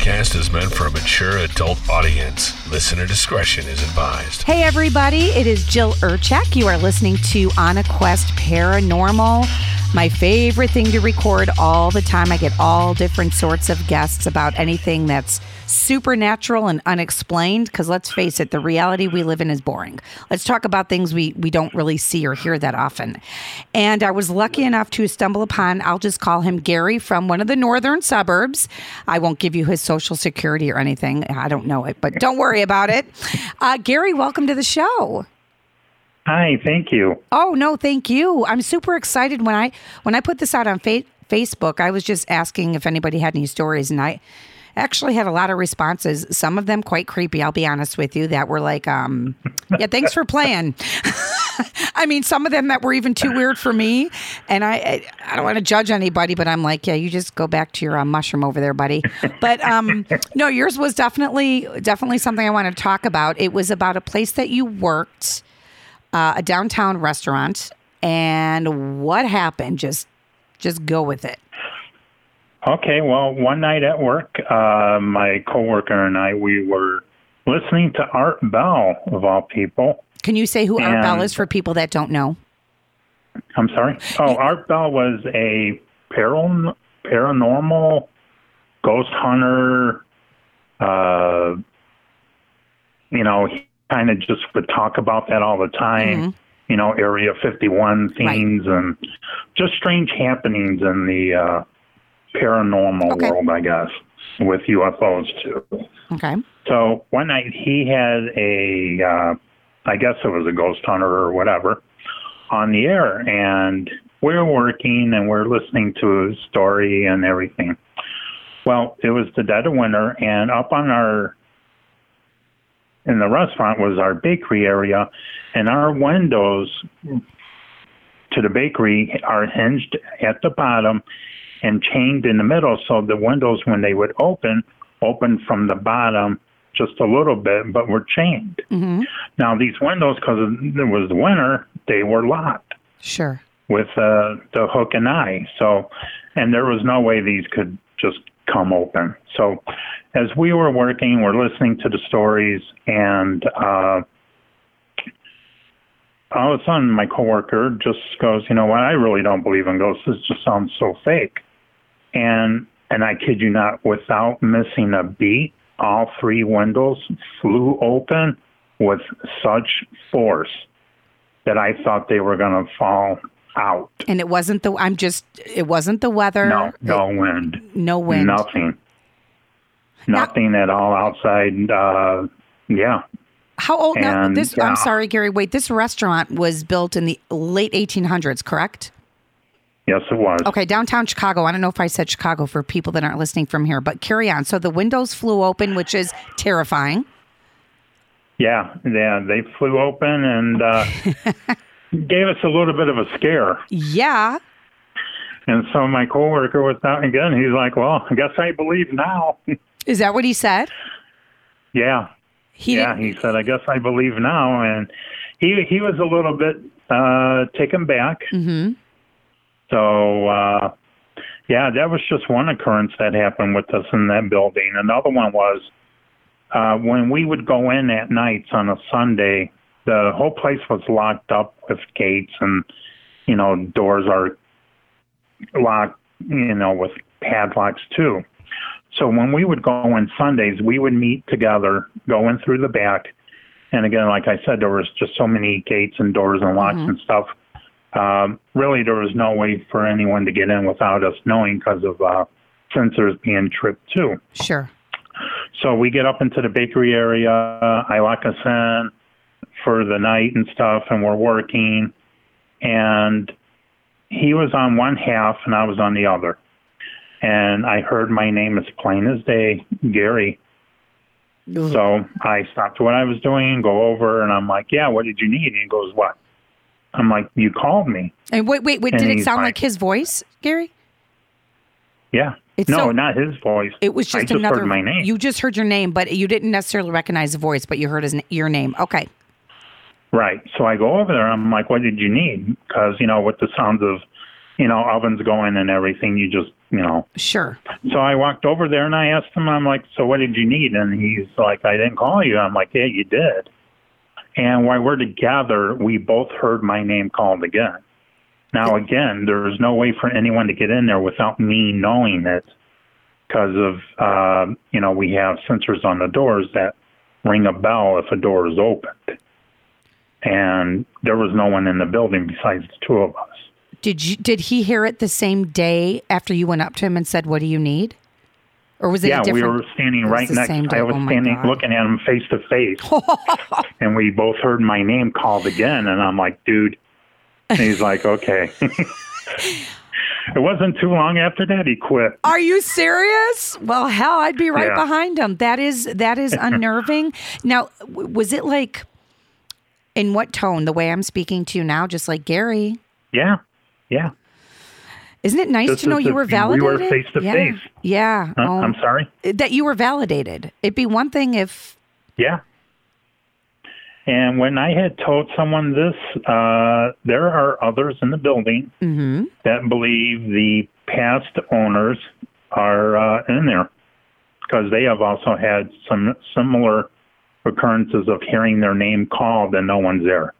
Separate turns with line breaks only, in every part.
podcast is meant for a mature adult audience. Listener discretion is advised.
Hey, everybody, it is Jill Urchak. You are listening to On a Quest Paranormal. My favorite thing to record all the time. I get all different sorts of guests about anything that's supernatural and unexplained. Because let's face it, the reality we live in is boring. Let's talk about things we, we don't really see or hear that often. And I was lucky enough to stumble upon, I'll just call him Gary from one of the northern suburbs. I won't give you his social security or anything. I don't know it, but don't worry about it. Uh, Gary, welcome to the show.
Hi, thank you.
Oh no, thank you. I'm super excited when I when I put this out on fa- Facebook. I was just asking if anybody had any stories, and I actually had a lot of responses. Some of them quite creepy. I'll be honest with you. That were like, um, "Yeah, thanks for playing." I mean, some of them that were even too weird for me, and I I, I don't want to judge anybody, but I'm like, yeah, you just go back to your uh, mushroom over there, buddy. But um, no, yours was definitely definitely something I want to talk about. It was about a place that you worked uh, a downtown restaurant and what happened just just go with it
Okay, well, one night at work, uh, my coworker and I, we were listening to Art Bell, of all people.
can you say who art bell is for people that don't know
I'm sorry? Oh, Art Bell was a paral- paranormal ghost hunter. Uh, you know, kind of just would talk about that all the time. You know, Area 51 themes and just strange happenings in the uh, paranormal
Okay.
world, I guess, with UFOs too.
okay
So one night he had a, uh, I guess it was a ghost hunter or whatever, on the air, and we're working and we're listening to his story and everything. Well, it was the dead of winter, and up on our in the restaurant was our bakery area, and our windows to the bakery are hinged at the bottom and chained in the middle, so the windows when they would open, open from the bottom just a little bit, but were chained.
hmm
Now these windows, because it was the winter, they were locked
sure
with uh, the hook and eye. So, and there was no way these could just come open. So, as we were working, we're listening to the stories, and uh, all of a sudden, my coworker just goes, "You know what? I really don't believe in ghosts. This just sounds so fake." And and I kid you not, without missing a beat, all three windows flew open with such force that I thought they were going to fall out.
and it wasn't the i'm just it wasn't the weather
No, no wind,
no wind
nothing, nothing at all outside. Uh, yeah,
how old now
And,
this i'm sorry gary wait this restaurant was built in the late 1800s correct
yes, it was.
Okay, downtown Chicago. I don't know if I said Chicago for people that aren't listening from here, but carry on. So the windows flew open, which is terrifying.
Yeah, yeah, they flew open and uh, gave us a little bit of a scare.
Yeah.
And so my coworker was out again. He's like, "Well, I guess I believe now."
Is that what he said?
yeah,
He
yeah.
didn't-
He said, "I guess I believe now," and he he was a little bit uh, taken back.
Mhm.
So uh, yeah, that was just one occurrence that happened with us in that building. Another one was uh, when we would go in at nights on a Sunday. The whole place was locked up with gates and you know doors are locked, you know, with padlocks too. So when we would go on Sundays, we would meet together, go in through the back. And again, like I said, there was just so many gates and doors and locks and stuff. Um, really, there was no way for anyone to get in without us knowing because of uh, sensors being tripped too.
Sure.
So we get up into the bakery area. I lock us in for the night and stuff, and we're working. And he was on one half, and I was on the other. And I heard my name as plain as day, Gary. Mm-hmm. So I stopped what I was doing, go over, and I'm like, "Yeah, what did you need?" And he goes, "What?" I'm like, "You called me."
And wait, wait, wait.
And
Did it sound
like-
like his voice, Gary?
Yeah.
It's
no,
so-
not his voice.
It was
I
just,
just
another.
heard my name.
You just heard your name, but you didn't necessarily recognize the voice, but you heard his your name. Okay.
Right. So I go over there. I'm like, what did you need? Because, you know, with the sounds of, you know, ovens going and everything, you just you know.
Sure.
So I walked over there and I asked him, I'm like, so what did you need? And he's like, I didn't call you. I'm like, yeah, you did. And while we're together, we both heard my name called again. Now, again, there's no way for anyone to get in there without me knowing it because of, uh, you know, we have sensors on the doors that ring a bell if a door is opened. And there was no one in the building besides the two of us.
Did you did he hear it the same day after you went up to him and said, "What do you need?" Or was it
yeah,
a different?
we were standing right next. I was
Oh
standing
God.
looking at him face to face, and we both heard my name called again. And I'm like, dude. And he's like, okay. it wasn't too long after that he quit.
Are you serious? Well, hell, I'd be right
Yeah.
behind him. That is that is unnerving. now, was it like in what tone? The way I'm speaking to you now, just like Gary.
Yeah, yeah.
Isn't it nice
This
to know you were
we
validated?
were face to
yeah.
face.
Yeah.
Huh?
Oh,
I'm sorry.
that you were validated. It'd be one thing if
Yeah. And when I had told someone this, uh, there are others in the building
mm-hmm.
that believe the past owners are uh, in there because they have also had some similar occurrences of hearing their name called and no one's there.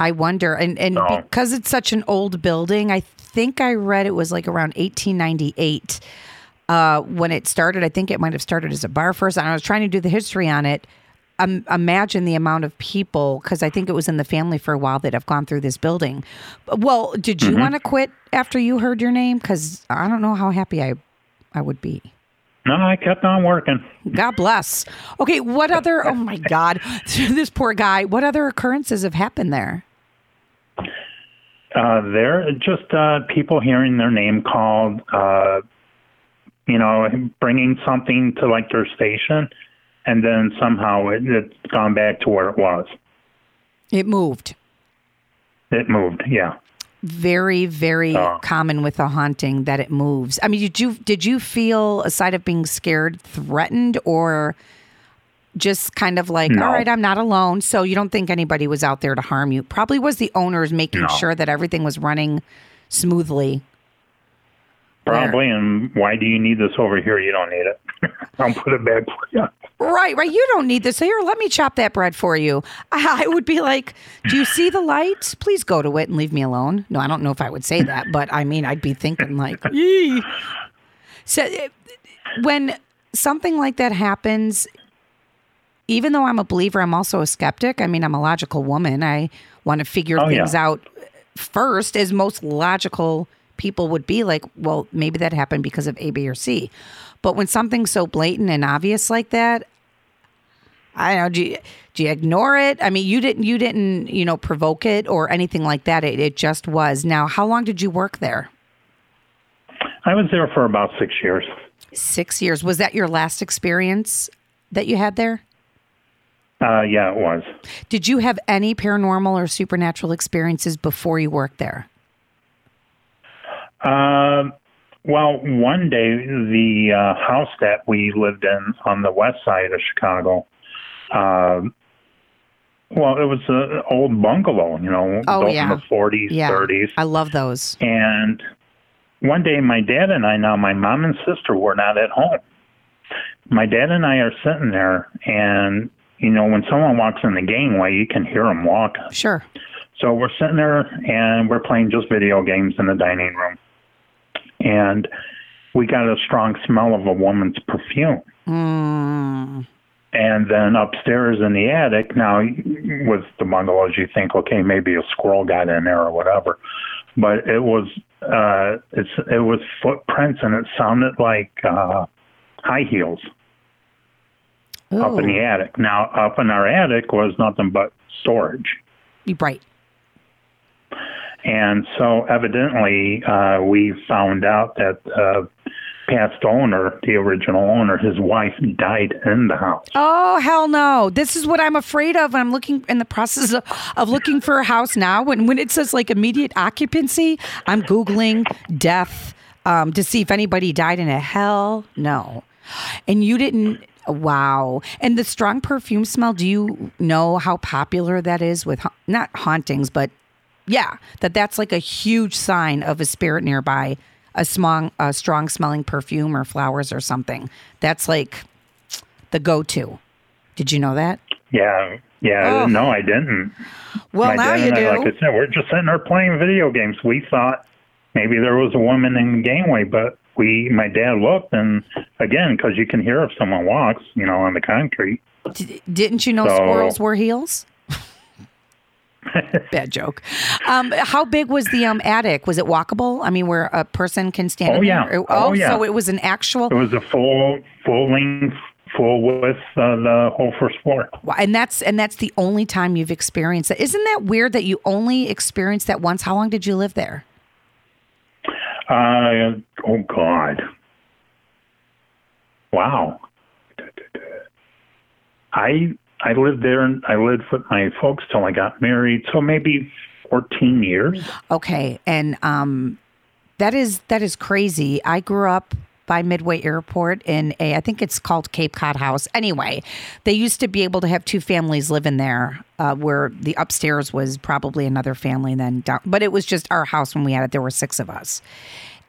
I wonder, and and
No.
because it's such an old building, I think I read it was like around 1898 uh, when it started. I think it might have started as a bar first. And I was trying to do the history on it. Um, imagine the amount of people, because I think it was in the family for a while that have gone through this building. Well, did you want to quit after you heard your name? Because I don't know how happy I, I would be.
No, I kept on working.
God bless. Okay, what other? Oh my God, this poor guy. What other occurrences have happened there?
Uh, there, just uh, people hearing their name called, uh, you know, bringing something to like their station, and then somehow it, it's gone back to where it was.
It moved.
It moved, yeah.
Very very
Oh.
common with a haunting that it moves i mean did you did you feel aside of being scared threatened or just kind of like
No.
all right i'm not alone so you don't think anybody was out there to harm you probably was the owners making
No.
sure that everything was running smoothly
Probably, and why do you need this over here? You don't need it. I'll put it back for you.
right right you don't need this here let me chop that bread for you i would be like do you see the light please go to it and leave me alone no i don't know if i would say that but i mean i'd be thinking like Yee. so eh, when something like that happens even though i'm a believer i'm also a skeptic i mean i'm a logical woman i want to figure
Oh,
things
yeah.
out first as most logical people would be like well maybe that happened because of a b or c. But when something's so blatant and obvious like that i don't know do you, do you ignore it? I mean you didn't you didn't you know provoke it or anything like that. It, it just was. Now how long did you work there?
I was there for about six years.
six years. Was that your last experience that you had there?
Uh, yeah, it was.
Did you have any paranormal or supernatural experiences before you worked there?
Um, well, one day the uh, house that we lived in on the west side of Chicago, um, well, it was an old bungalow, you know,
Oh,
built
yeah.
in the 40s,
Yeah.
30s.
I love those.
And one day, my dad and I, now my mom and sister were not at home. My dad and I are sitting there, and you know, when someone walks in the gangway, you can hear them walk.
Sure.
So we're sitting there and we're playing just video games in the dining room. And we got a strong smell of a woman's perfume.
Mm,
And then upstairs in the attic, now with the bungalows, you think, okay, maybe a squirrel got in there or whatever. But it was uh, it's it was footprints, and it sounded like uh, high heels up in the attic. Now up in our attic was nothing but storage.
right.
And so evidently, uh, we found out that uh, past owner, the original owner, his wife died in the house.
Oh hell no! This is what I'm afraid of. I'm looking in the process of, of looking for a house now. When when it says like immediate occupancy, I'm googling death um, to see if anybody died in a hell no. And you didn't. Wow. And the strong perfume smell. Do you know how popular that is with ha- not hauntings, but yeah, that that's like a huge sign of a spirit nearby. a strong, a strong smelling perfume or flowers or something. That's like the go-to. Did you know that?
Yeah, yeah.
Oh.
No, I didn't.
Well,
My
now you
I,
do.
like I said, we're just sitting there playing video games. We thought maybe there was a woman in the gangway, but we, my dad looked, and again, because you can hear if someone walks, you know, on the concrete.
D- didn't you know
So-
squirrels wear heels? Bad joke. Um, how big was the um, attic? Was it walkable? I mean, where a person can stand?
Oh,
in
yeah.
there?
Oh,
oh,
yeah.
so it was an actual.
It was a full, full length, full width, uh, the whole first floor.
And that's and that's the only time you've experienced it. Isn't that weird that you only experienced that once? How long did you live there?
Uh, oh God. Wow. I I lived there and I lived with my folks till I got married, so maybe fourteen years.
Okay, and um, that is that is crazy. I grew up by Midway Airport in a I think it's called Cape Cod House. Anyway, they used to be able to have two families live in there, uh, where the upstairs was probably another family, and then down. But it was just our house when we had it. There were six of us,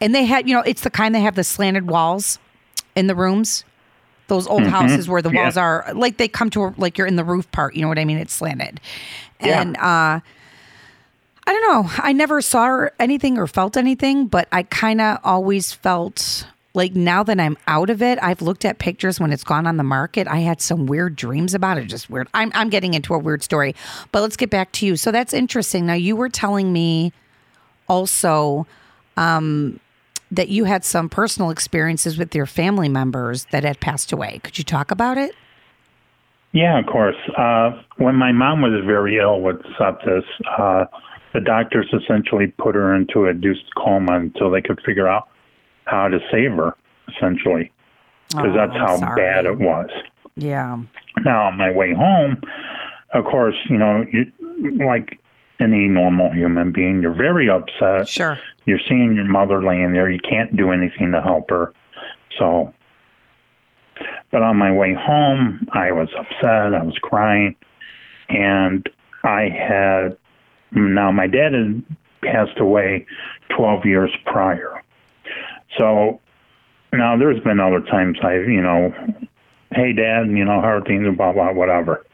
and they had you know it's the kind that have the slanted walls in the rooms. Those old houses where the
Yeah.
walls are like they come to a, like you're in the roof part. You know what I mean? It's slanted,
Yeah.
and uh, I don't know. I never saw anything or felt anything, but I kind of always felt like now that I'm out of it, I've looked at pictures when it's gone on the market. I had some weird dreams about it. Just weird. I'm, I'm getting into a weird story, but let's get back to you. So that's interesting. Now, you were telling me also um, that you had some personal experiences with your family members that had passed away. Could you talk about it?
Yeah, of course. Uh, when my mom was very ill with sepsis, uh, the doctors essentially put her into a induced coma until they could figure out how to save her, essentially, because
Oh,
that's how
sorry.
bad it was.
Yeah.
Now, on my way home, of course, you know, you, like any normal human being, you're very upset.
Sure.
You're seeing your mother laying there. You can't do anything to help her. So, but on my way home, I was upset. I was crying. And I had, now my dad had passed away 12 years prior. So now there's been other times I, you know, hey, Dad, you know, how are things, blah, blah, whatever.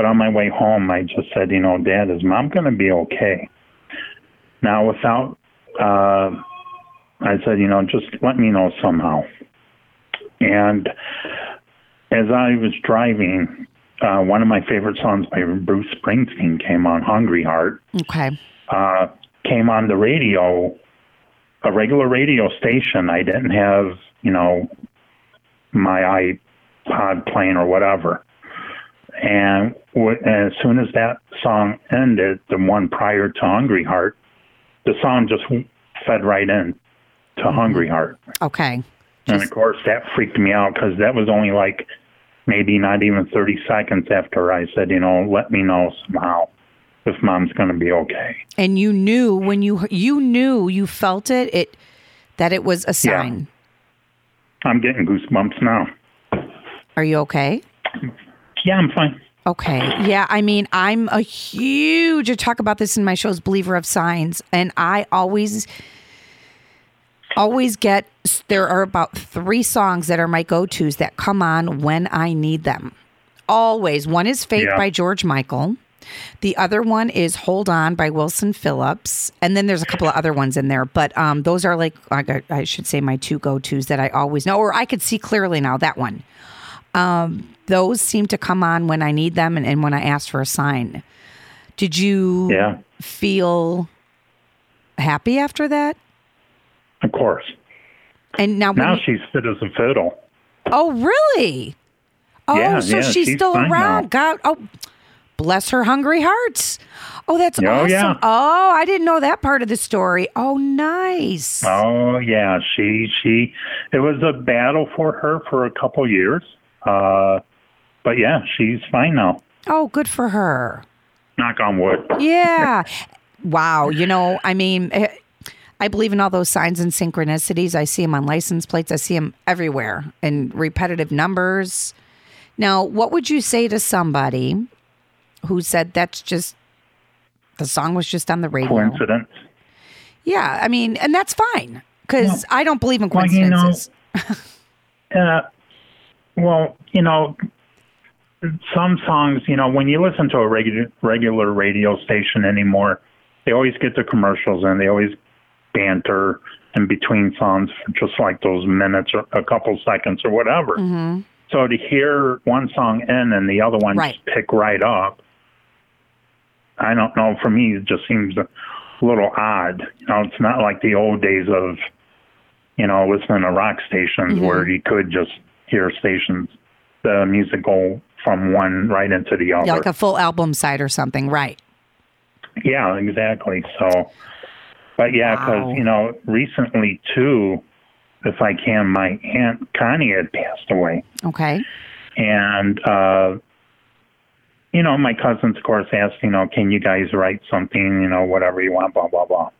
But on my way home, I just said, you know, Dad, is mom going to be okay? Now, without, uh, I said, you know, just let me know somehow. And as I was driving, uh, one of my favorite songs by Bruce Springsteen came on, Hungry Heart,
Okay.
uh, came on the radio, a regular radio station. I didn't have, you know, my iPod playing or whatever. And as soon as that song ended, the one prior to Hungry Heart, the song just fed right in to mm-hmm. Hungry Heart.
Okay.
And of course, that freaked me out because that was only like maybe not even 30 seconds after I said, you know, let me know somehow if mom's going to be okay.
and you knew when you you knew you felt it it that it was a sign
I'm getting goosebumps now.
are you okay
Yeah, I'm fine.
Okay yeah i mean i'm a huge i talk about this in my shows believer of signs and i always always get there are about three songs that are my go-to's that come on when i need them always one is faith
Yeah.
by george michael the other one is Hold On by Wilson Phillips. And then there's a couple of other ones in there, but um, those are like, I I should say, my two go tos that I always know, or I could see clearly now that one. Um, those seem to come on when I need them and, and when I ask for a sign. Did you
Yeah,
feel happy after that?
of course.
And now,
Now
you-
she's fit as a fiddle.
oh, really? Oh,
Yeah,
so
yeah,
she's,
she's
still around.
now.
God, oh, bless her hungry hearts. Oh, that's
Oh,
awesome.
yeah.
Oh, I didn't know that part of the story. Oh, nice.
Oh yeah, she she. It was a battle for her for a couple years, uh, but yeah, she's fine now.
Oh, good for her.
Knock on wood.
Yeah. wow. You know, I mean, eh, I believe in all those signs and synchronicities. I see them on license plates. I see them everywhere and repetitive numbers. Now, what would you say to somebody who said that's just the song was just on the radio?
Coincidence.
Yeah, I mean, and that's fine Because I don't believe in
Well, you know-
coincidences.
Uh, well, you know, some songs, you know, when you listen to a regular regular radio station anymore, they always get the commercials and they always banter in between songs for just like those minutes or a couple seconds or whatever.
Mm-hmm.
So to hear one song in and the other one
Right.
just pick right up, I don't know. For me, it just seems a little odd. You know, it's not like the old days of, you know, listening to rock stations
Mm-hmm.
where you could just hear stations, the music go from one right into the other.
Yeah, like a full album side or something, right?
Yeah, exactly. So, but yeah, because
Wow.
you know, recently too, if I can, my aunt Connie had passed away,
Okay.
and uh, you know, my cousins, of course, asked, you know, can you guys write something, you know, whatever you want, blah blah blah.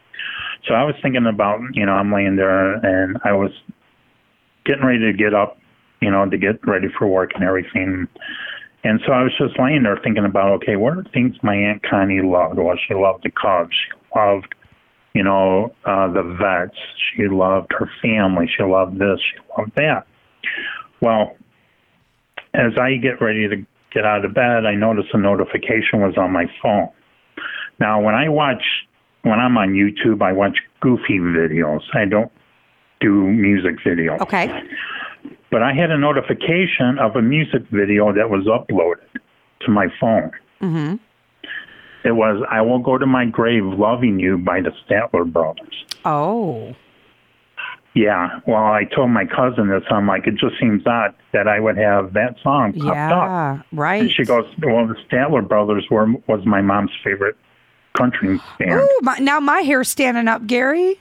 So I was thinking about, you know, I'm laying there and I was getting ready to get up, you know, to get ready for work and everything. And so I was just laying there thinking about, okay, what are things my Aunt Connie loved? Well, she loved the Cubs. She loved, you know, uh, the vets. She loved her family. She loved this. She loved that. Well, as I get ready to get out of bed, I notice a notification was on my phone. Now, when I watch, when I'm on YouTube, I watch goofy videos. I don't do music videos.
Okay.
But I had a notification of a music video that was uploaded to my phone.
Mm-hmm.
It was I Will Go to My Grave Loving You by the Statler Brothers.
Oh.
Yeah. Well, I told my cousin this. I'm like, it just seems odd that I would have that song popped up.
Yeah. Right.
And she goes, Well, the Statler Brothers were was my mom's favorite country band.
Ooh, my, now my hair's standing up, Gary.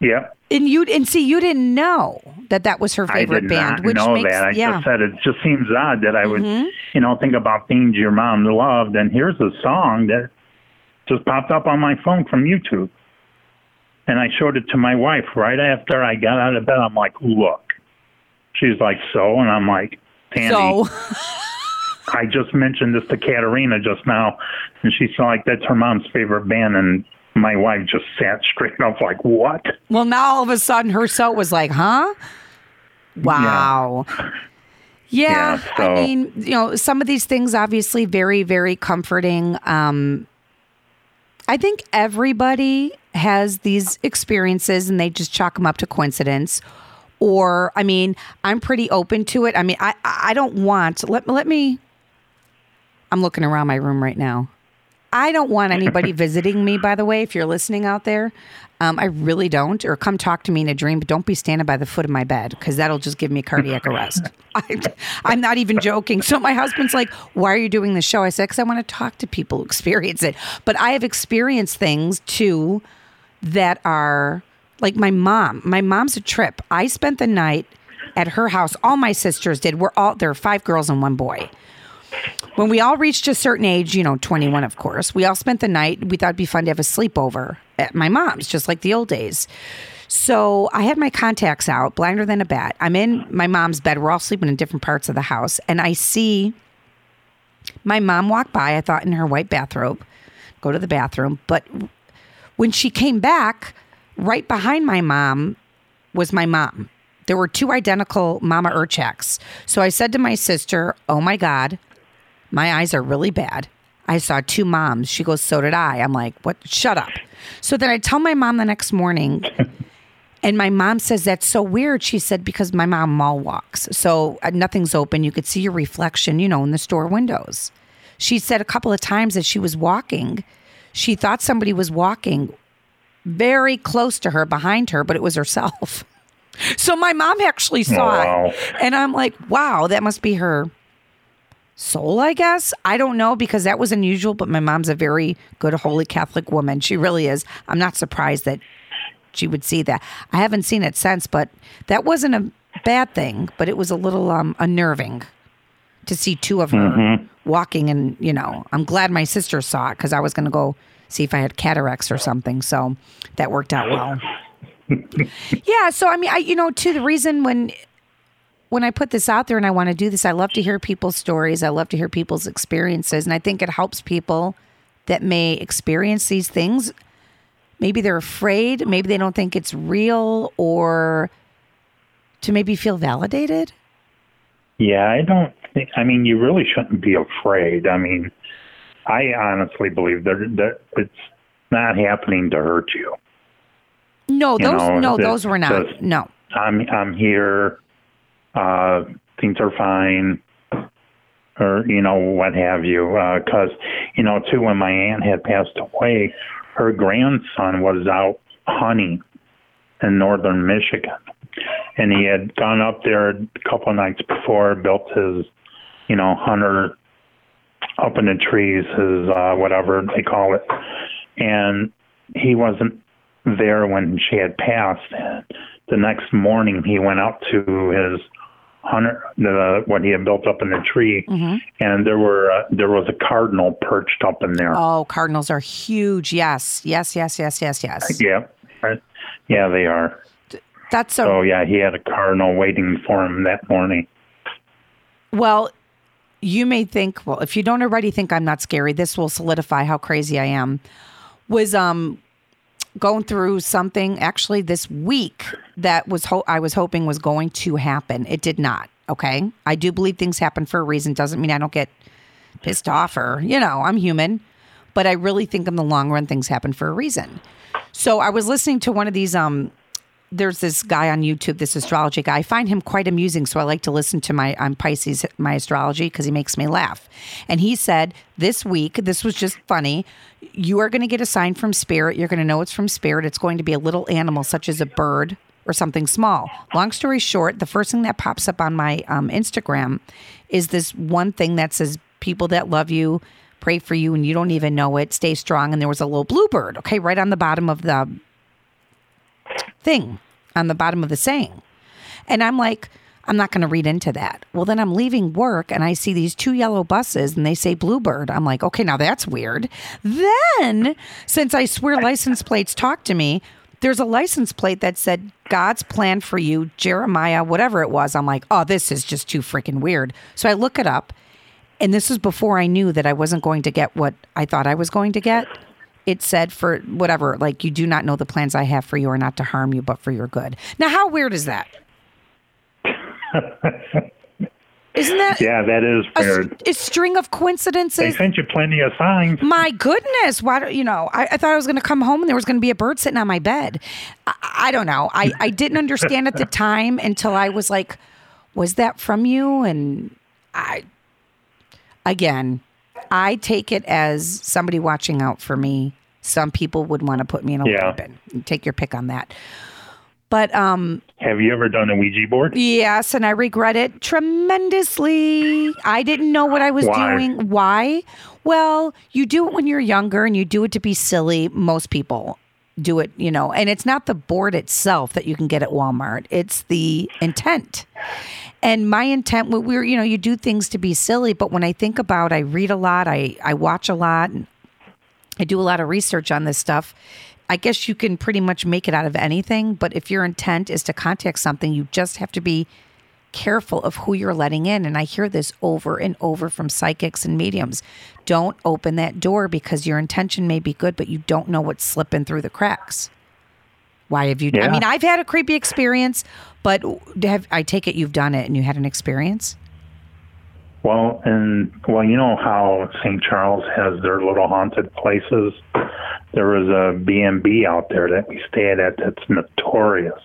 Yeah.
And you and see, you didn't know that that was her
I
favorite
did
band,
not
which
know
makes
that. I
yeah.
just said it just seems odd that I would,
Mhm.
you know, think about things your mom loved, and here's a song that just popped up on my phone from YouTube. And I showed it to my wife right after I got out of bed. I'm like, look. She's like, so? And I'm like, Sandy,
so
I just mentioned this to Katerina just now, and she's like, that's her mom's favorite band. And my wife just sat straight up, like, what?
well, now all of a sudden her so was like, huh? Wow. Yeah,
Yeah,
I
so-
mean, you know, some of these things obviously very, very comforting. Um, I think everybody has these experiences and they just chalk them up to coincidence. Or, I mean, I'm pretty open to it. I mean, I I don't want let let me. I'm looking around my room right now. I don't want anybody visiting me. By the way, if you're listening out there, um, I really don't. Or come talk to me in a dream, but don't be standing by the foot of my bed because that'll just give me cardiac arrest. I, I'm not even joking. So my husband's like, "Why are you doing the show?" I said, "Because I want to talk to people who experience it." But I have experienced things too that are like my mom. My mom's a trip. I spent the night at her house. All my sisters did. We're all there are five girls and one boy. When we all reached a certain age, you know, 21, of course, we all spent the night. We thought it'd be fun to have a sleepover at my mom's, just like the old days. So I had my contacts out, blinder than a bat. I'm in my mom's bed. We're all sleeping in different parts of the house. And I see my mom walk by, I thought in her white bathrobe, go to the bathroom. But when she came back, right behind my mom was my mom. There were two identical Mama Urchaks. So I said to my sister, Oh my God, my eyes are really bad. I saw two moms. She goes, So did I. I'm like, What? Shut up. So then I tell my mom the next morning, and my mom says, That's so weird. She said, Because my mom mall walks. So uh, nothing's open. You could see your reflection, you know, in the store windows. She said a couple of times that she was walking, she thought somebody was walking very close to her, behind her, but it was herself. So my mom actually saw
wow.
it. And I'm like, wow, that must be her soul, I guess. I don't know because that was unusual, but my mom's a very good, holy Catholic woman. She really is. I'm not surprised that she would see that. I haven't seen it since, but that wasn't a bad thing, but it was a little um, unnerving to see two of her walking. And, you know, I'm glad my sister saw it because I was going to go see if I had cataracts or something. So that worked out well. yeah. So, I mean, I, you know, to the reason when, when I put this out there and I want to do this, I love to hear people's stories. I love to hear people's experiences. And I think it helps people that may experience these things maybe they're afraid, maybe they don't think it's real, or to maybe feel validated?
Yeah, I don't think. I mean, you really shouldn't be afraid. I mean, I honestly believe that that it's not happening to hurt you.
No,
You
those
know,
no,
that-
those were not.
just-
No.
I'm I'm here. Uh, things are fine, or you know what have you. Because you know too, when my aunt had passed away, her grandson was out hunting in northern Michigan, and he had gone up there a couple of nights before, built his, you know, hunter up in the trees, his uh, whatever they call it, and he wasn't there when she had passed. The next morning, he went out to his hunter, the what he had built up in the tree, and there were uh, there was a cardinal perched up in there.
Oh, cardinals are huge. Yes, yes, yes, yes, yes, yes.
Yeah, yeah, they are.
That's so.
So yeah, he had a cardinal waiting for him that morning.
Well, you may think, well, if you don't already think I'm not scary, this will solidify how crazy I am. Was um going through something actually this week that was ho- I was hoping was going to happen. It did not. Okay, I do believe things happen for a reason. Doesn't mean I don't get pissed off or you know I'm human, but I really think in the long run things happen for a reason. So I was listening to one of these um there's this guy on YouTube, this astrology guy. I find him quite amusing, so I like to listen to my I'm Pisces my astrology because he makes me laugh. And he said this week, this was just funny. You are going to get a sign from spirit. You're going to know it's from spirit. It's going to be a little animal, such as a bird or something small. Long story short, the first thing that pops up on my um, Instagram is this one thing that says people that love you pray for you and you don't even know it stay strong and there was a little bluebird okay right on the bottom of the thing on the bottom of the saying. And I'm like, I'm not going to read into that. Well, then I'm leaving work and I see these two yellow buses and they say Bluebird. I'm like, okay, now that's weird. Then, since I swear license plates talk to me, there's a license plate that said God's plan for you, Jeremiah, whatever it was. I'm like, oh, this is just too freaking weird. So I look it up. And this was before I knew that I wasn't going to get what I thought I was going to get it said for whatever, like you do not know the plans I have for you are not to harm you, but for your good. Now, how weird is that? Isn't that
Yeah, that is
a,
weird.
a string of coincidences.
They sent you plenty of signs.
My goodness, why do you know? I, I thought I was going to come home and there was going to be a bird sitting on my bed. I, I don't know. I, I didn't understand at the time until I was like, was that from you? And I, again, I take it as somebody watching out for me. Some people would want to put me in a
Yeah.
weapon. Take your pick on that. But um,
Have you ever done a Ouija board?
Yes, and I regret it tremendously. I didn't know what I was
Why?
doing. Why? Well, you do it when you're younger and you do it to be silly. Most people do it, you know, and it's not the board itself that you can get at Walmart, it's the intent. And my intent, we we're, you know, you do things to be silly, but when I think about, I read a lot, I, I watch a lot, and I do a lot of research on this stuff. I guess you can pretty much make it out of anything, but if your intent is to contact something, you just have to be careful of who you're letting in. And I hear this over and over from psychics and mediums. Don't open that door because your intention may be good, but you don't know what's slipping through the cracks. Why have you? I mean, I've had a creepy experience, but have I take it you've done it and you had an experience?
Well, and well, you know how St. Charles has their little haunted places. There was a B and B out there that we stayed at that's notorious,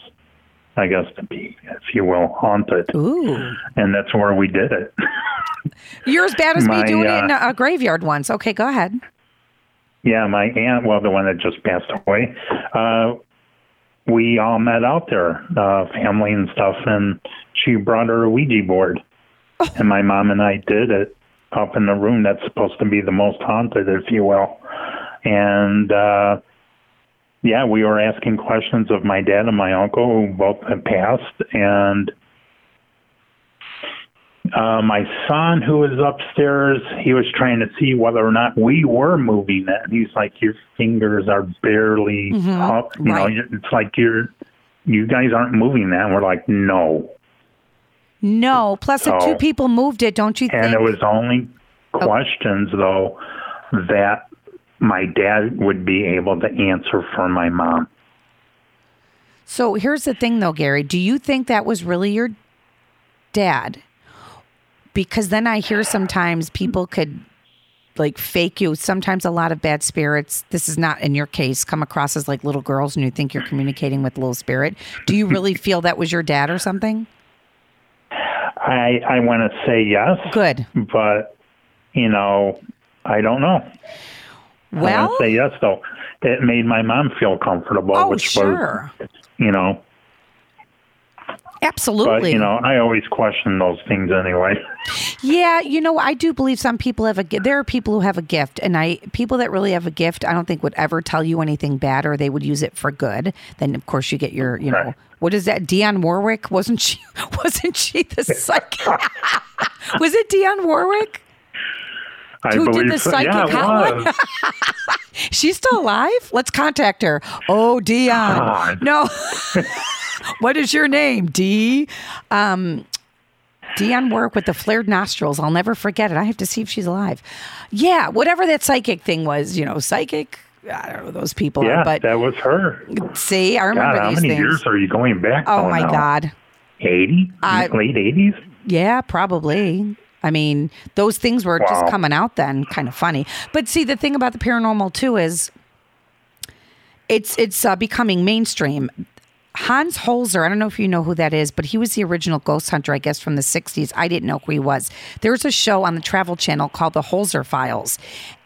I guess to be, if you will, haunted,
Ooh,
and that's where we did it.
you're as bad as me
My,
doing it in
uh,
a, graveyard once. Okay, go ahead.
yeah, my aunt, well, the one that just passed away, uh, we all met out there, uh, family and stuff, and she brought her a Ouija board, and my mom and I did it up in the room that's supposed to be the most haunted, if you will. And uh yeah, we were asking questions of my dad and my uncle who both had passed and uh, my son, who was upstairs, he was trying to see whether or not we were moving it. And he's like, "Your fingers are barely up. You know,
right.
it's like you're, you guys aren't moving that." And we're like, "No."
No. Plus, if two people moved it, don't you think?
And it was only questions though that my dad would be able to answer for my mom.
So here's the thing, though, Gary. Do you think that was really your dad? Because then I hear sometimes people could like fake you. Sometimes a lot of bad spirits, this is not in your case, come across as like little girls and you think you're communicating with a little spirit. Do you really feel that was your dad or something?
I I want to say yes.
Good.
But you know, I don't know.
Well,
say yes though. It made my mom feel comfortable,
oh,
which
sure.
was you know.
Absolutely.
But you know, I always question those things anyway.
Yeah, you know, I do believe some people have a gift. There are people who have a gift, and I people that really have a gift, I don't think would ever tell you anything bad, or they would use it for good. Then, of course, you get your, you know,
Right.
what is that? Dionne Warwick wasn't she? Wasn't she the psychic? was it Dionne Warwick?
I
Who did
believe
the
so.
psychic
yeah, it
hotline? She's still alive. Let's contact her. Oh, Dionne.
God.
No. what is your name? D. Um, Dionne Warwick with the flared nostrils. I'll never forget it. I have to see if she's alive. Yeah, whatever that psychic thing was, you know, psychic. I don't know those people
yeah,
are, but
that was her.
see, I remember
God, how many
things.
years are you going back?
oh my
now?
God.
eighty,
I-
late eighties.
Yeah, probably. I mean, those things were just coming out then, kind of funny. But see, the thing about the paranormal too is it's it's uh, becoming mainstream. Hans Holzer, I don't know if you know who that is, but he was the original ghost hunter, I guess, from the 60s. I didn't know who he was. There was a show on the Travel Channel called The Holzer Files.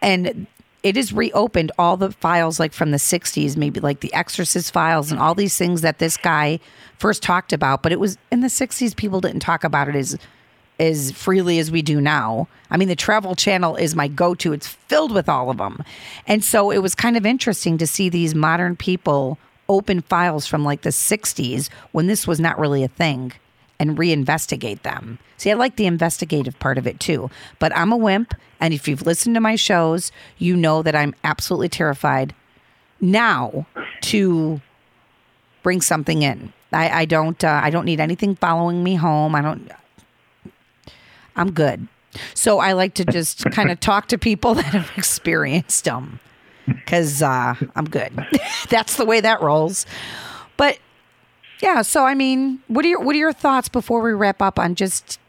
And it has reopened all the files like from the 60s, maybe like the Exorcist files and all these things that this guy first talked about. But it was in the 60s, people didn't talk about it as as freely as we do now. I mean, the Travel Channel is my go to. It's filled with all of them. And so it was kind of interesting to see these modern people open files from like the 60s when this was not really a thing and reinvestigate them. See, I like the investigative part of it too. But I'm a wimp. And if you've listened to my shows, you know that I'm absolutely terrified now to bring something in. I, I don't. Uh, I don't need anything following me home. I don't. I'm good. So I like to just kind of talk to people that have experienced them because uh, I'm good. That's the way that rolls. But yeah, so I mean, what are your what are your thoughts before we wrap up on just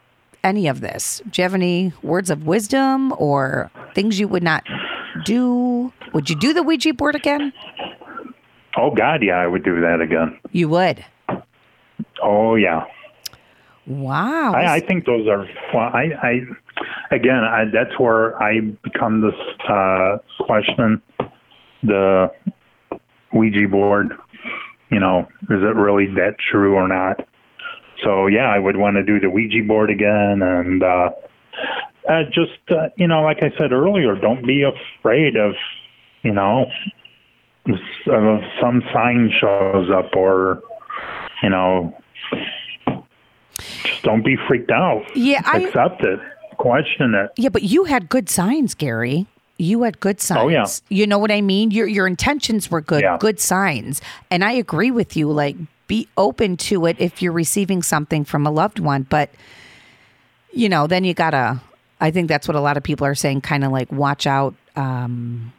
any of this? Do you have any words of wisdom or things you would not do? Would you do the Ouija board again?
Oh God, yeah, I would do that again.
You would.
Oh yeah.
Wow.
I, I think those are. Well, I, I again, I, that's where I become this uh, question: the Ouija board. You know, is it really that true or not? So yeah, I would want to do the Ouija board again, and uh, uh, just uh, you know, like I said earlier, don't be afraid of you know some sign shows up or you know don't be freaked out.
Yeah, I-
accept it, question it.
Yeah, but you had good signs, Gary. You had good signs.
Oh, yeah.
You know what I mean? Your your intentions were good,
Yeah.
good signs. And I agree with you. Like be open to it if you're receiving something from a loved one. But you know, then you gotta I think that's what a lot of people are saying, kind of like watch out. Um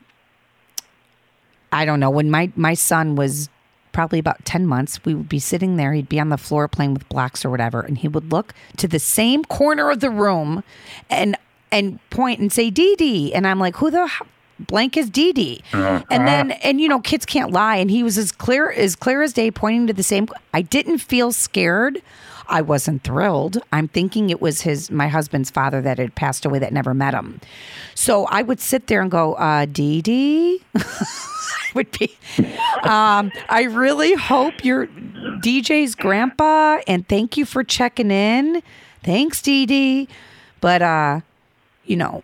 I don't know. When my my son was probably about 10 months, we would be sitting there. He'd be on the floor playing with blocks or whatever. And he would look to the same corner of the room and and point and say, Dee Dee. And I'm like, who the h- blank is Dee Dee? And then, and you know, kids can't lie. And he was as clear, as clear as day pointing to the same. I didn't feel scared. I wasn't thrilled. I'm thinking it was his, my husband's father that had passed away that never met him. So I would sit there and go, uh, Dee Dee? would be. Um, I really hope you're DJ's grandpa, and thank you for checking in. Thanks, Dee Dee. But uh, you know,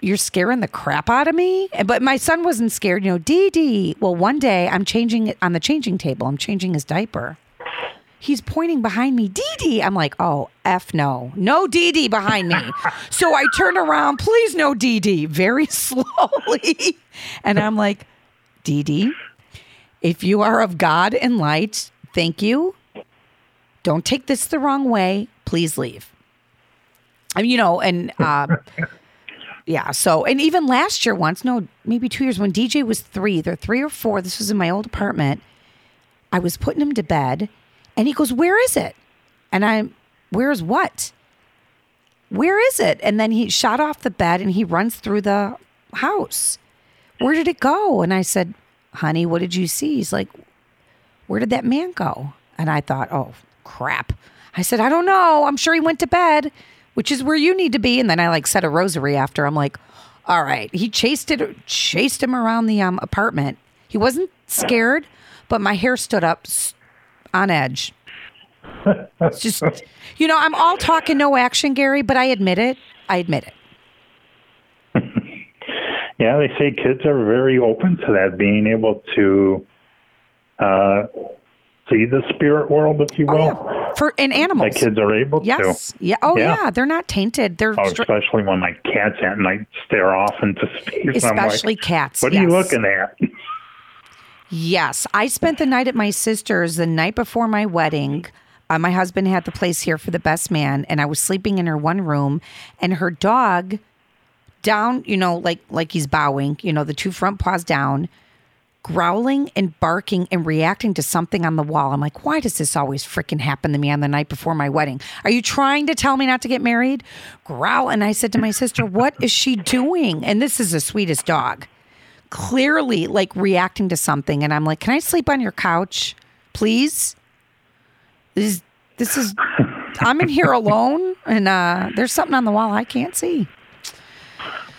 you're scaring the crap out of me. But my son wasn't scared. You know, Dee Dee. Well, one day I'm changing it on the changing table. I'm changing his diaper. He's pointing behind me, Dee Dee. I'm like, oh, F no. No Dee Dee behind me. so I turn around, please no Dee Dee, very slowly. and I'm like, Dee, if you are of God and light, thank you. Don't take this the wrong way. Please leave. And, you know, and uh, yeah. So, and even last year, once, no, maybe two years, when DJ was three, either three or four, this was in my old apartment. I was putting him to bed, and he goes, "Where is it?" And I'm, "Where's what?" Where is it? And then he shot off the bed and he runs through the house. Where did it go? And I said, Honey, what did you see? He's like, Where did that man go? And I thought, Oh, crap. I said, I don't know. I'm sure he went to bed, which is where you need to be. And then I like said a rosary after. I'm like, All right. He chased it, chased him around the um, apartment. He wasn't scared, but my hair stood up on edge. It's just, you know, I'm all talk and no action, Gary, but I admit it. I admit it.
Yeah, they say kids are very open to that, being able to uh, see the spirit world, if you will.
Oh, yeah. For in animals.
That kids are able
yes.
to.
Yeah. Oh yeah.
Yeah.
They're not tainted. They're
Oh, especially when my cats at night stare off into space. I'm like,
especially cats.
what are you looking at?
Yes. I spent the night at my sister's the night before my wedding. Uh, my husband had the place here for the best man, and I was sleeping in her one room, and her dog down, you know, like like he's bowing, you know, the two front paws down, growling and barking and reacting to something on the wall. I'm like, why does this always freaking happen to me on the night before my wedding? Are you trying to tell me not to get married? Growl. And I said to my sister, what is she doing? And this is the sweetest dog. Clearly like reacting to something. And I'm like, can I sleep on your couch, please? This is, this is I'm in here alone and uh, there's something on the wall I can't see.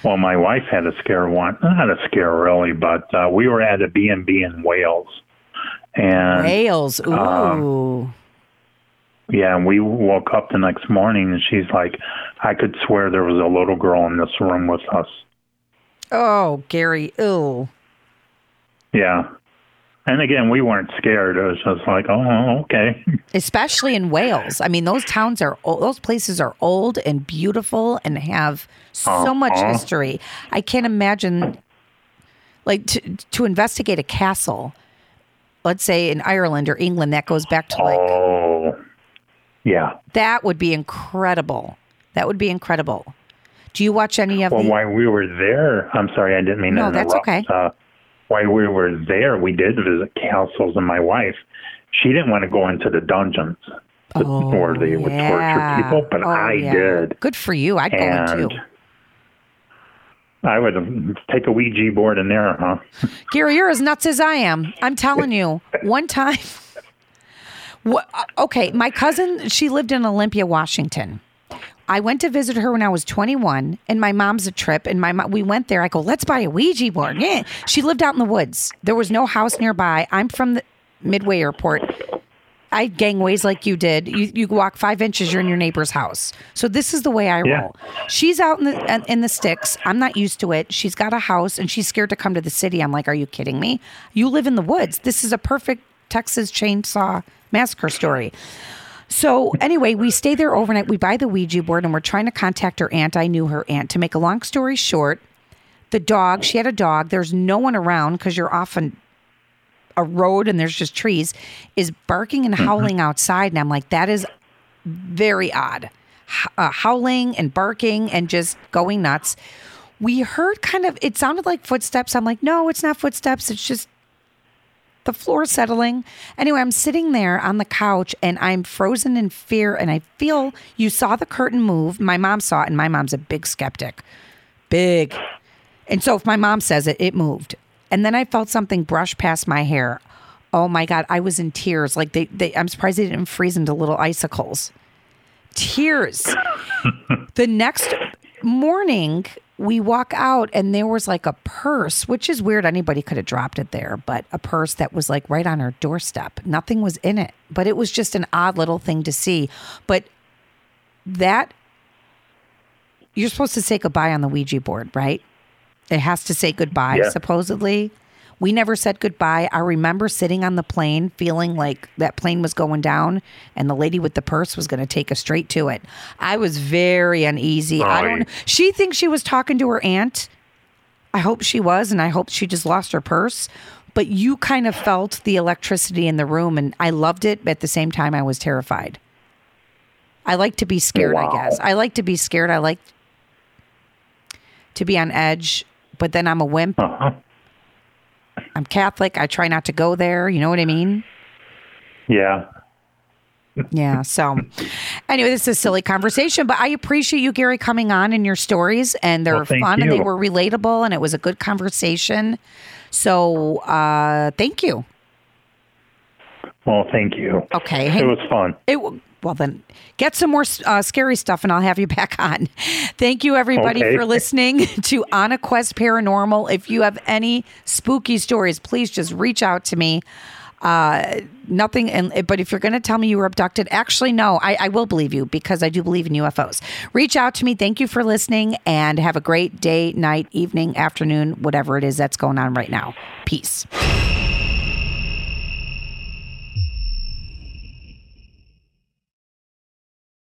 Well, my wife had a scare one, not a scare really, but uh, we were at a B and B in Wales, and
Whales. Ooh.
Um, yeah, and we woke up the next morning, and she's like, "I could swear there was a little girl in this room with us."
oh, Gary. Ooh.
Yeah, and again, we weren't scared. It was just like, "Oh, okay."
especially in Wales. I mean, those towns are those places are old and beautiful and have so much
Uh-huh.
history. I can't imagine like to to investigate a castle. Let's say in Ireland or England that goes back to like
oh, yeah.
that would be incredible. That would be incredible. Do you watch any of
Well,
the
while we were there, I'm sorry, I didn't mean
No,
to
that's okay.
Uh, while we were there, we did visit castles, and my wife, she didn't want to go into the dungeons to- where oh, they would
Oh,
torture people, but
Oh,
I
yeah.
did.
Good for you. I'd go in too.
I would take a Ouija board in there, huh?
Gary, you're as nuts as I am. I'm telling you. One time, okay, my cousin, she lived in Olympia, Washington. I went to visit her when I was 21, and my mom's a trip, and my mo- we went there. I go, let's buy a Ouija board. Yeah. She lived out in the woods. There was no house nearby. I'm from the Midway Airport. I gangways like you did. You you walk five inches, you're in your neighbor's house. So this is the way I
Yeah.
roll. She's out in the in the sticks. I'm not used to it. She's got a house and she's scared to come to the city. I'm like, are you kidding me? You live in the woods. This is a perfect Texas Chainsaw Massacre story. So anyway, we stay there overnight. We buy the Ouija board and we're trying to contact her aunt. I knew her aunt. To make a long story short, the dog, she had a dog. There's no one around because you're often a road and there's just trees, is barking and howling outside. And I'm like, that is very odd. H- uh, howling and barking and just going nuts. We heard kind of, it sounded like footsteps. I'm like, no, it's not footsteps. It's just the floor settling. Anyway, I'm sitting there on the couch and I'm frozen in fear. And I feel you saw the curtain move. My mom saw it, and my mom's a big skeptic. Big. And so if my mom says it, it moved. And then I felt something brush past my hair. Oh my God, I was in tears. Like they, they I'm surprised they didn't freeze into little icicles. Tears. the next morning, we walk out and there was like a purse, which is weird. Anybody could have dropped it there, but a purse that was like right on her doorstep. Nothing was in it, but it was just an odd little thing to see. But that, you're supposed to say goodbye on the Ouija board, right? It has to say goodbye,
Yeah.
supposedly. We never said goodbye. I remember sitting on the plane feeling like that plane was going down and the lady with the purse was going to take us straight to it. I was very uneasy. I don't. She thinks she was talking to her aunt. I hope she was and I hope she just lost her purse. But you kind of felt the electricity in the room and I loved it, but at the same time I was terrified. I like to be scared, I guess. I like to be scared. I like to be on edge, but then I'm a wimp.
Uh-huh.
I'm Catholic. I try not to go there. You know what I mean?
Yeah.
Yeah. So, anyway, this is a silly conversation, but I appreciate you, Gary, coming on and your stories, and they're
Well,
fun and they were relatable, and it was a good conversation. So, uh, thank you.
Well, thank you.
Okay.
It
Hey,
was fun.
it, well, then get some more uh, scary stuff, and I'll have you back on. Thank you, everybody,
Okay.
for listening to On a Quest Paranormal. If you have any spooky stories, please just reach out to me. Uh, nothing, and but if you're going to tell me you were abducted, actually, no, I, I will believe you because I do believe in UFOs. Reach out to me. Thank you for listening, and have a great day, night, evening, afternoon, whatever it is that's going on right now. Peace.